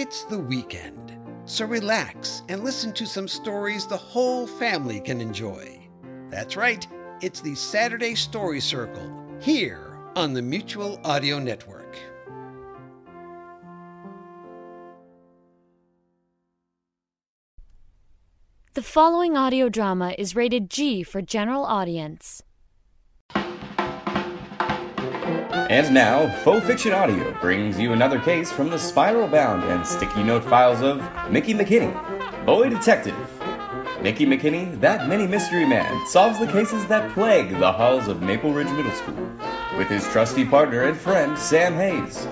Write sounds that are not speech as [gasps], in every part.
It's the weekend, so relax and listen to some stories the whole family can enjoy. That's right, it's the Saturday Story Circle here on the Mutual Audio Network. The following audio drama is rated G for general audience. And now, Faux Fiction Audio brings you another case from the spiral bound and sticky note files of Mickey McKinney, Boy Detective. Mickey McKinney, that mini mystery man, solves the cases that plague the halls of Maple Ridge Middle School with his trusty partner and friend, Sam Hayes.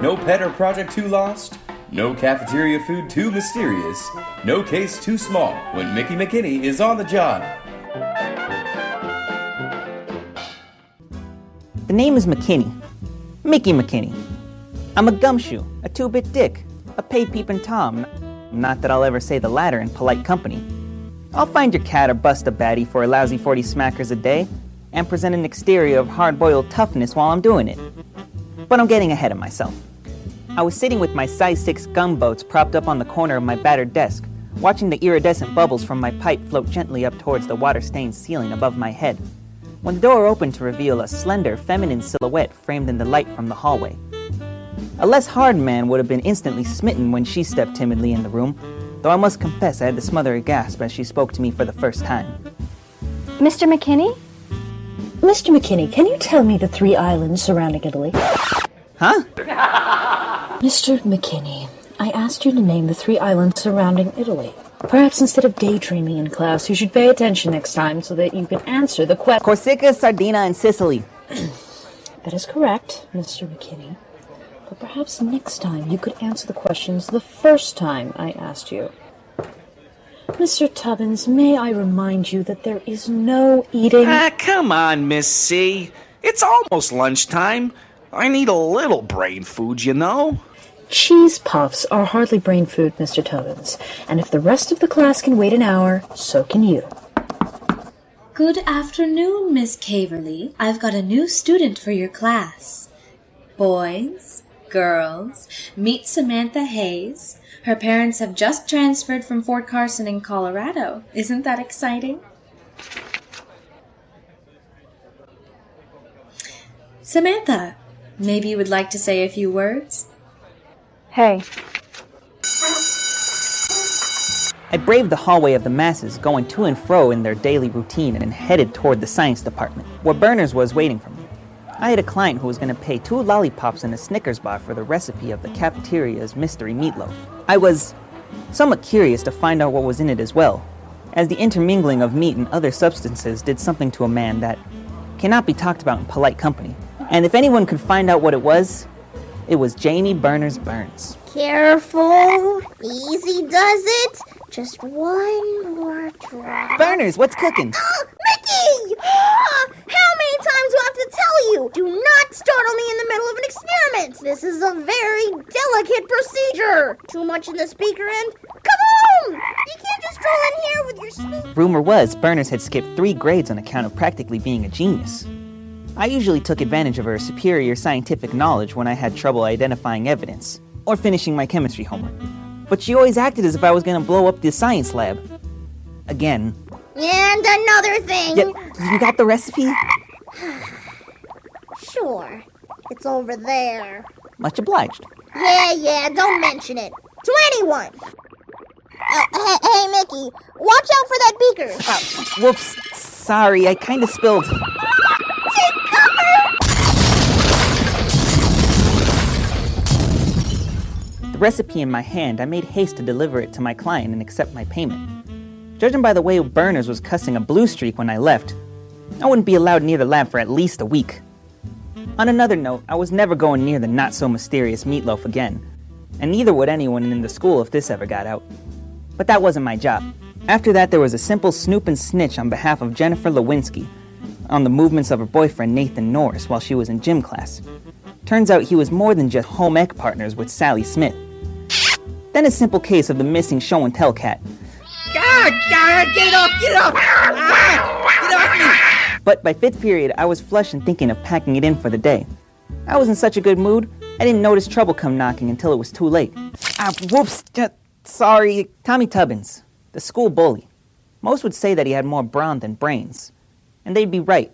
No pet or project too lost, no cafeteria food too mysterious, no case too small when Mickey McKinney is on the job. The name is McKinney. Mickey McKinney. I'm a gumshoe, a two bit dick, a pay peeping Tom. Not that I'll ever say the latter in polite company. I'll find your cat or bust a baddie for a lousy 40 smackers a day and present an exterior of hard boiled toughness while I'm doing it. But I'm getting ahead of myself. I was sitting with my size 6 gumboats propped up on the corner of my battered desk, watching the iridescent bubbles from my pipe float gently up towards the water stained ceiling above my head when the door opened to reveal a slender, feminine silhouette framed in the light from the hallway. A less hard man would have been instantly smitten when she stepped timidly in the room, though I must confess I had to smother a gasp as she spoke to me for the first time. Mr. McKinney? Mr. McKinney, can you tell me the three islands surrounding Italy? Huh? [laughs] Mr. McKinney, I asked you to name the three islands surrounding Italy. Perhaps instead of daydreaming in class, you should pay attention next time so that you can answer the question. Corsica, Sardinia, and Sicily. [clears throat] That is correct, Mr. McKinney. But perhaps next time you could answer the questions the first time I asked you. Mr. Tubbins, may I remind you that there is no eating. Ah, come on, Miss C. It's almost lunchtime. I need a little brain food, you know. Cheese puffs are hardly brain food, Mr. Tubbins. And if the rest of the class can wait an hour, so can you. Good afternoon, Miss Caverly. I've got a new student for your class. Boys, girls, meet Samantha Hayes. Her parents have just transferred from Fort Carson in Colorado. Isn't that exciting? Samantha, maybe you would like to say a few words? Hey. I braved the hallway of the masses, going to and fro in their daily routine and headed toward the science department, where Berners was waiting for me. I had a client who was going to pay two lollipops and a Snickers bar for the recipe of the cafeteria's mystery meatloaf. I was somewhat curious to find out what was in it as well, as the intermingling of meat and other substances did something to a man that cannot be talked about in polite company. And if anyone could find out what it was, it was Jamie Berners Burns. Careful. Easy does it. Just one more drop. Berners, what's cooking? [gasps] Oh, Mickey! Ah, how many times do I have to tell you? Do not startle me in the middle of an experiment. This is a very delicate procedure. Too much in the speaker end? Come on! You can't just stroll in here with your speaker. Rumor was Berners had skipped three grades on account of practically being a genius. I usually took advantage of her superior scientific knowledge when I had trouble identifying evidence or finishing my chemistry homework. But she always acted as if I was going to blow up the science lab. Again. And another thing. Yep, you got the recipe? [sighs] Sure. It's over there. Much obliged. Yeah, yeah, don't mention it. To anyone. Uh, hey, hey, Mickey, watch out for that beaker. Uh, whoops. Sorry, I kind of spilled. The recipe in my hand, I made haste to deliver it to my client and accept my payment. Judging by the way Berners was cussing a blue streak when I left, I wouldn't be allowed near the lab for at least a week. On another note, I was never going near the not so mysterious meatloaf again, and neither would anyone in the school if this ever got out. But that wasn't my job. After that, there was a simple snoop and snitch on behalf of Jennifer Lewinsky on the movements of her boyfriend Nathan Norris while she was in gym class. Turns out he was more than just home ec partners with Sally Smith. Then a simple case of the missing show and tell cat. God, God, get off, get off! Ah, get off me! But by fifth period, I was flushed and thinking of packing it in for the day. I was in such a good mood, I didn't notice trouble come knocking until it was too late. Ah, whoops, sorry. Tommy Tubbins, the school bully. Most would say that he had more brawn than brains. And they'd be right.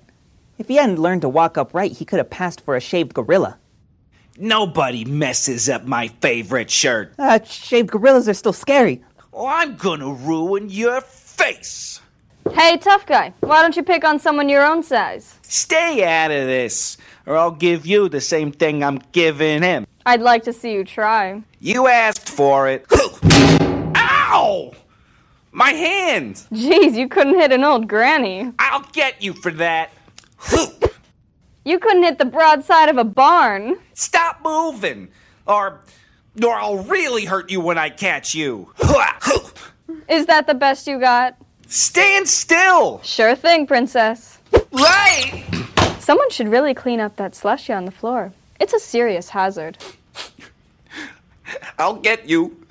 If he hadn't learned to walk upright, he could have passed for a shaved gorilla. Nobody messes up my favorite shirt. Uh, shaved gorillas are still scary. Oh, I'm gonna ruin your face. Hey, tough guy, why don't you pick on someone your own size? Stay out of this, or I'll give you the same thing I'm giving him. I'd like to see you try. You asked for it. [laughs] Ow! My hand! Jeez, you couldn't hit an old granny. I'll get you for that. You couldn't hit the broadside of a barn. Stop moving, or, or I'll really hurt you when I catch you. Is that the best you got? Stand still! Sure thing, princess. Right! Someone should really clean up that slushy on the floor. It's a serious hazard. I'll get you.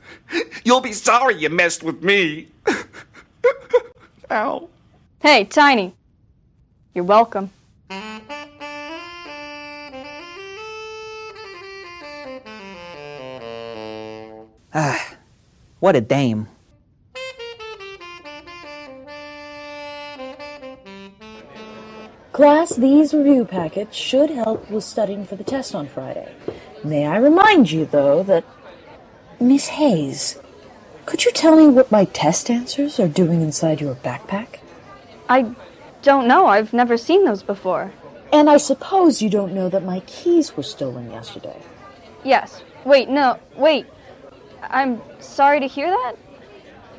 You'll be sorry you messed with me. [laughs] Ow. Hey, Tiny. You're welcome. Ah, what a dame. Class, these review packets should help with studying for the test on Friday. May I remind you, though, that. Miss Hayes, could you tell me what my test answers are doing inside your backpack? I don't know. I've never seen those before. And I suppose you don't know that my keys were stolen yesterday. Yes. Wait, no. Wait. I'm sorry to hear that.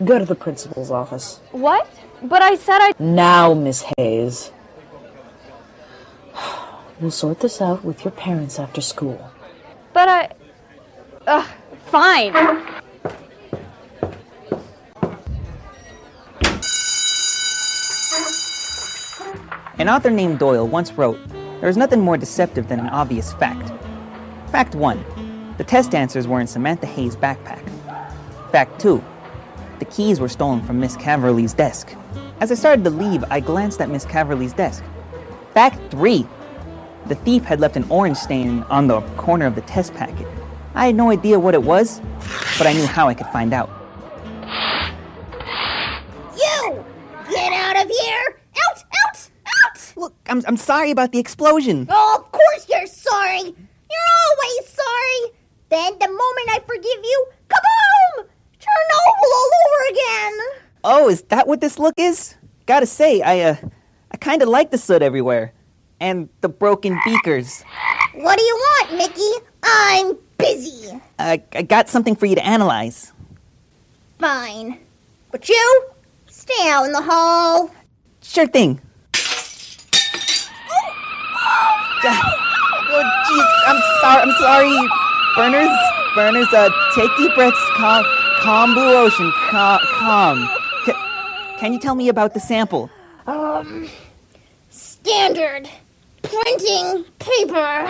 Go to the principal's office. What? But I said I. Now, Miss Hayes. [sighs] We'll sort this out with your parents after school. But I. Ugh, fine. An author named Doyle once wrote, There is nothing more deceptive than an obvious fact. Fact 1. The test answers were in Samantha Hayes' backpack. Fact 2. The keys were stolen from Miss Caverly's desk. As I started to leave, I glanced at Miss Caverly's desk. Fact 3. The thief had left an orange stain on the corner of the test packet. I had no idea what it was, but I knew how I could find out. I'm, I'm sorry about the explosion. Oh, of course you're sorry! You're always sorry! Then, the moment I forgive you, kaboom! Chernobyl all over again! Oh, is that what this look is? Gotta say, I, uh, I kinda like the soot everywhere. And the broken beakers. What do you want, Mickey? I'm busy. I, I got something for you to analyze. Fine. But you, stay out in the hall. Sure thing. Oh, jeez, I'm sorry, I'm sorry. Burners, burners, uh, take deep breaths, calm, calm blue ocean, calm, calm. C- can you tell me about the sample? Um, standard printing paper.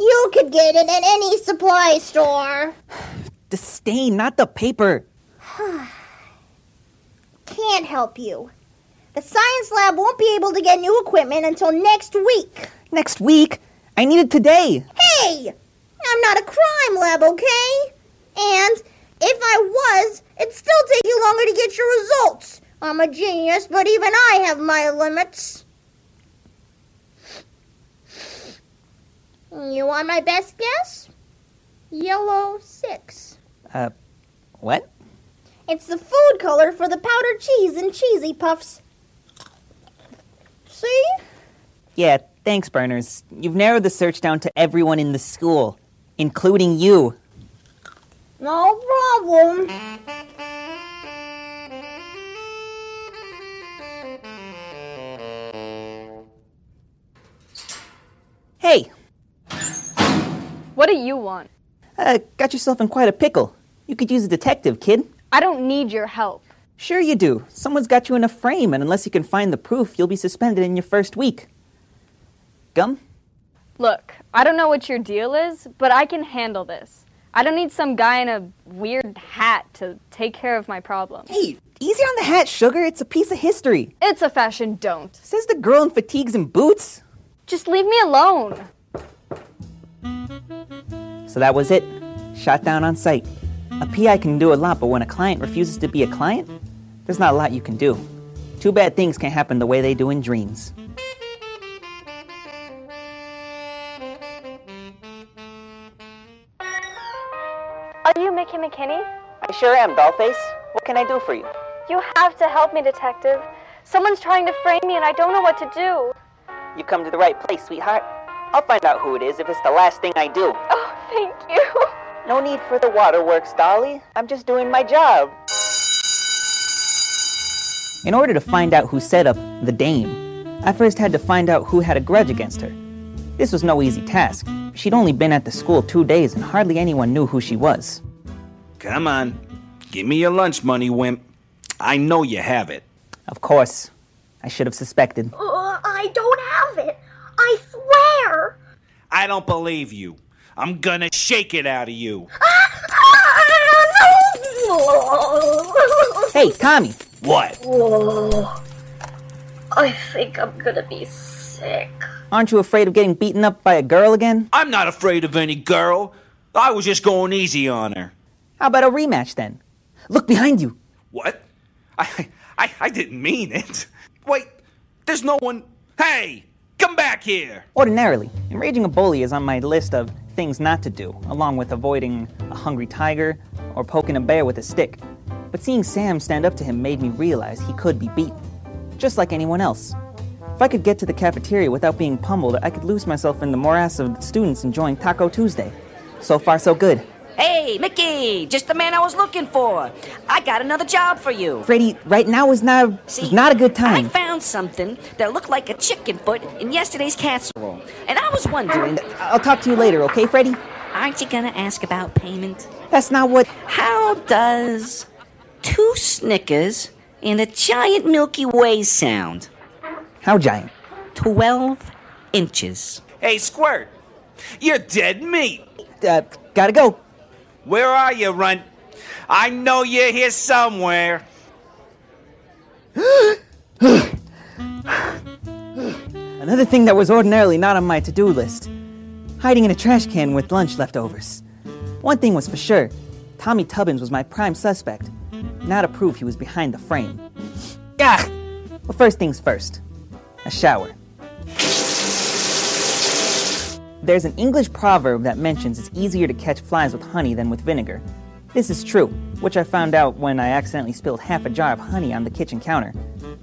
You could get it at any supply store. The stain, not the paper. [sighs] Can't help you. The science lab won't be able to get new equipment until next week. Next week? I need it today. Hey! I'm not a crime lab, okay? And if I was, it'd still take you longer to get your results. I'm a genius, but even I have my limits. You want my best guess? Yellow 6. Uh, what? It's the food color for the powdered cheese and cheesy puffs. See? Yeah, thanks, Burners. You've narrowed the search down to everyone in the school, including you. No problem. Hey, What do you want? uh, got yourself in quite a pickle. You could use a detective, kid. I don't need your help. Sure you do. Someone's got you in a frame, and unless you can find the proof, you'll be suspended in your first week. Gum? Look, I don't know what your deal is, but I can handle this. I don't need some guy in a weird hat to take care of my problem. Hey, easy on the hat, sugar. It's a piece of history. It's a fashion don't. Says the girl in fatigues and boots. Just leave me alone. So that was it. Shot down on sight. A PI can do a lot, but when a client refuses to be a client, there's not a lot you can do. Too bad things can't happen the way they do in dreams. Sure am, Dollface. What can I do for you? You have to help me, detective. Someone's trying to frame me and I don't know what to do. You come to the right place, sweetheart. I'll find out who it is if it's the last thing I do. Oh, thank you. No need for the waterworks, Dolly. I'm just doing my job. In order to find out who set up the Dame, I first had to find out who had a grudge against her. This was no easy task. She'd only been at the school two days and hardly anyone knew who she was. Come on. Give me your lunch money, wimp. I know you have it. Of course, I should have suspected. Uh, I don't have it. I swear. I don't believe you. I'm gonna shake it out of you. [laughs] Hey, Tommy! What? Oh, I think I'm gonna be sick. Aren't you afraid of getting beaten up by a girl again? I'm not afraid of any girl. I was just going easy on her. How about a rematch then? Look behind you. What? I, I, I didn't mean it. Wait, there's no one. Hey, come back here. Ordinarily, enraging a bully is on my list of things not to do, along with avoiding a hungry tiger or poking a bear with a stick. But seeing Sam stand up to him made me realize he could be beaten, just like anyone else. If I could get to the cafeteria without being pummeled, I could lose myself in the morass of students enjoying Taco Tuesday. So far, so good. Hey, Mickey, just the man I was looking for. I got another job for you. Freddy, right now is not, is not a good time. I found something that looked like a chicken foot in yesterday's casserole. And I was wondering, I'll talk to you later, okay, Freddy? aren't you gonna ask about payment? That's not what. How does two Snickers and a giant Milky Way sound? How giant? 12 inches. Hey, Squirt, you're dead meat. Uh, gotta go. Where are you, Runt? I know you're here somewhere. Another thing that was ordinarily not on my to do list hiding in a trash can with lunch leftovers. One thing was for sure Tommy Tubbins was my prime suspect. Now to prove he was behind the frame. Ah! Well, first things first a shower. There's an English proverb that mentions it's easier to catch flies with honey than with vinegar. This is true, which I found out when I accidentally spilled half a jar of honey on the kitchen counter.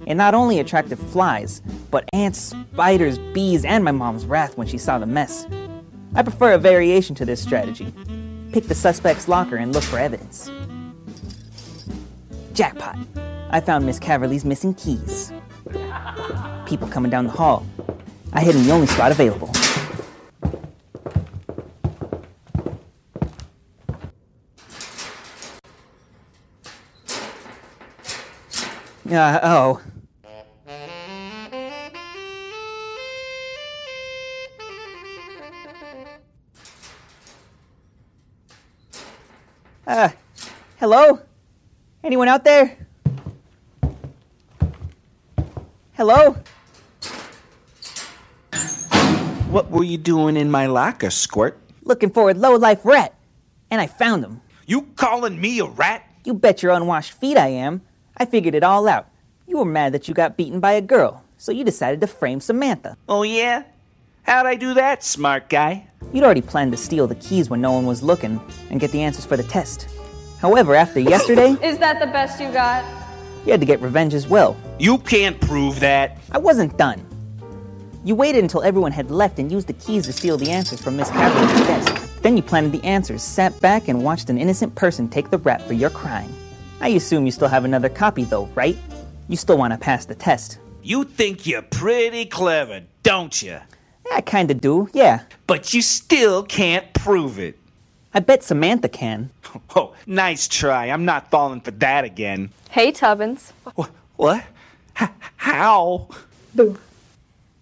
It not only attracted flies, but ants, spiders, bees, and my mom's wrath when she saw the mess. I prefer a variation to this strategy. Pick the suspect's locker and look for evidence. Jackpot! I found Miss Caverly's missing keys. People coming down the hall. I hid in the only spot available. Uh, oh. Uh, hello? Anyone out there? Hello? What were you doing in my locker, Squirt? Looking for a low-life rat. And I found him. You calling me a rat? You bet your unwashed feet I am. I figured it all out. You were mad that you got beaten by a girl, so you decided to frame Samantha. Oh, yeah? How'd I do that, smart guy? You'd already planned to steal the keys when no one was looking and get the answers for the test. However, after yesterday, Is that the best you got? you had to get revenge as well. You can't prove that. I wasn't done. You waited until everyone had left and used the keys to steal the answers from Miss Catherine's desk. Then you planted the answers, sat back, and watched an innocent person take the rap for your crime. I assume you still have another copy, though, right? You still want to pass the test. You think you're pretty clever, don't you? I kinda do, yeah. But you still can't prove it. I bet Samantha can. [laughs] Oh, nice try. I'm not falling for that again. Hey, Tubbins. What? H- how? Boo.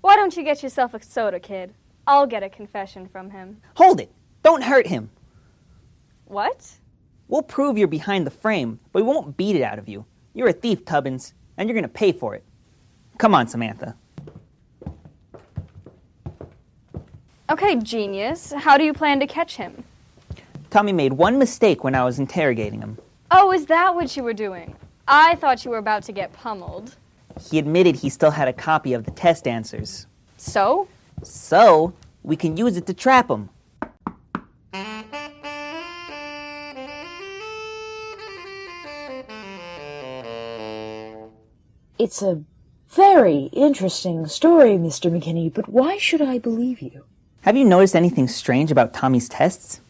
Why don't you get yourself a soda, kid? I'll get a confession from him. Hold it! Don't hurt him! What? We'll prove you're behind the frame, but we won't beat it out of you. You're a thief, Tubbins, and you're gonna pay for it. Come on, Samantha. Okay, genius. How do you plan to catch him? Tommy made one mistake when I was interrogating him. Oh, is that what you were doing? I thought you were about to get pummeled. He admitted he still had a copy of the test answers. So? So, we can use it to trap him. It's a very interesting story, Mr. McKinney, but why should I believe you? Have you noticed anything strange about Tommy's tests?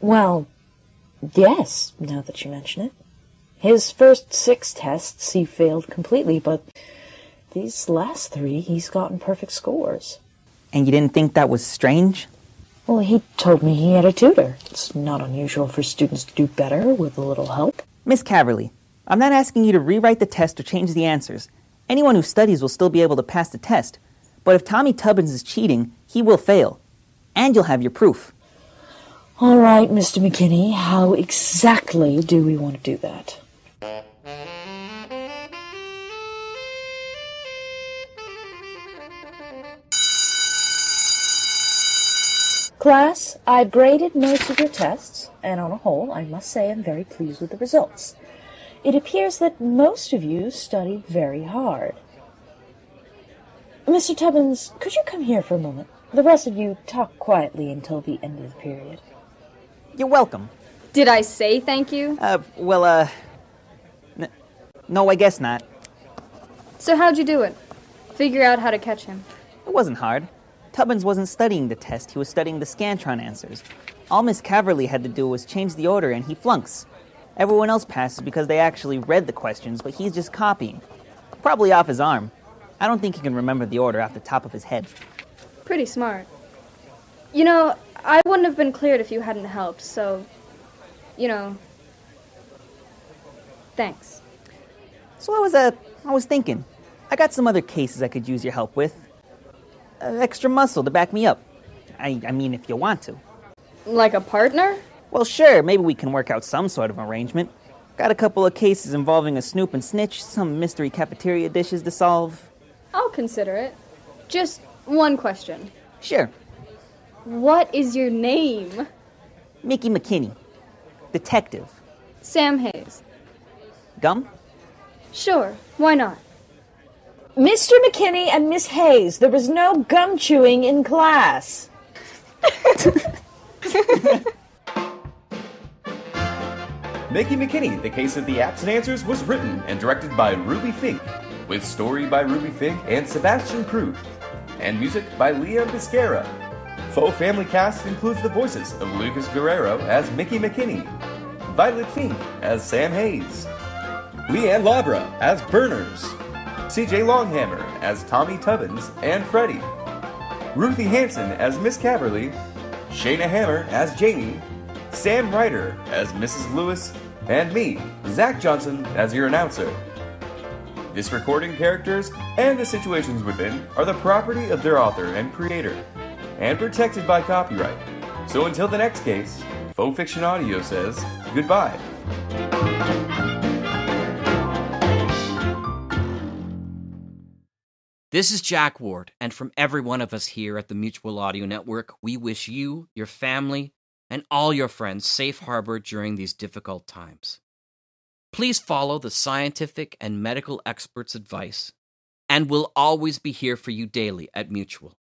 Well, yes, now that you mention it. His first six tests he failed completely, but these last three he's gotten perfect scores. And you didn't think that was strange? Well, he told me he had a tutor. It's not unusual for students to do better with a little help. Miss Caverly, I'm not asking you to rewrite the test or change the answers. Anyone who studies will still be able to pass the test. But if Tommy Tubbins is cheating, he will fail. And you'll have your proof. All right, Mr. McKinney, how exactly do we want to do that? Class, I've graded most of your tests, and on a whole, I must say I'm very pleased with the results. It appears that most of you studied very hard. Mr. Tubbins, could you come here for a moment? The rest of you talk quietly until the end of the period. You're welcome. Did I say thank you? Uh, well, uh. N- no, I guess not. So how'd you do it? Figure out how to catch him. It wasn't hard. Tubbins wasn't studying the test, he was studying the Scantron answers. All Miss Caverly had to do was change the order and he flunks. Everyone else passes because they actually read the questions, but he's just copying. Probably off his arm. I don't think he can remember the order off the top of his head. Pretty smart. You know, I wouldn't have been cleared if you hadn't helped, so. You know. Thanks. So I was, uh, I was thinking. I got some other cases I could use your help with. Uh, extra muscle to back me up. I, I mean, if you want to. Like a partner? Well, sure, maybe we can work out some sort of arrangement. Got a couple of cases involving a snoop and snitch, some mystery cafeteria dishes to solve. I'll consider it. Just one question. Sure. What is your name? Mickey McKinney. Detective. Sam Hayes. Gum? Sure, why not? Mr. McKinney and Miss Hayes, there was no gum chewing in class. [laughs] Mickey McKinney, The Case of the Absent Answers was written and directed by Ruby Fink, with story by Ruby Fink and Sebastian Pruth, and music by Liam Biscara. Faux Family Cast includes the voices of Lucas Guerrero as Mickey McKinney, Violet Fink as Sam Hayes, Leanne Labra as Burners, CJ Longhammer as Tommy Tubbins and Freddie, Ruthie Hanson as Miss Caverly, Shayna Hammer as Jamie, Sam Ryder as Mrs. Lewis, and me, Zach Johnson, as your announcer. This recording characters and the situations within are the property of their author and creator, and protected by copyright. So until the next case, Faux Fiction Audio says goodbye. This is Jack Ward, and from every one of us here at the Mutual Audio Network, we wish you, your family, and all your friends safe harbor during these difficult times. Please follow the scientific and medical experts' advice, and we'll always be here for you daily at Mutual.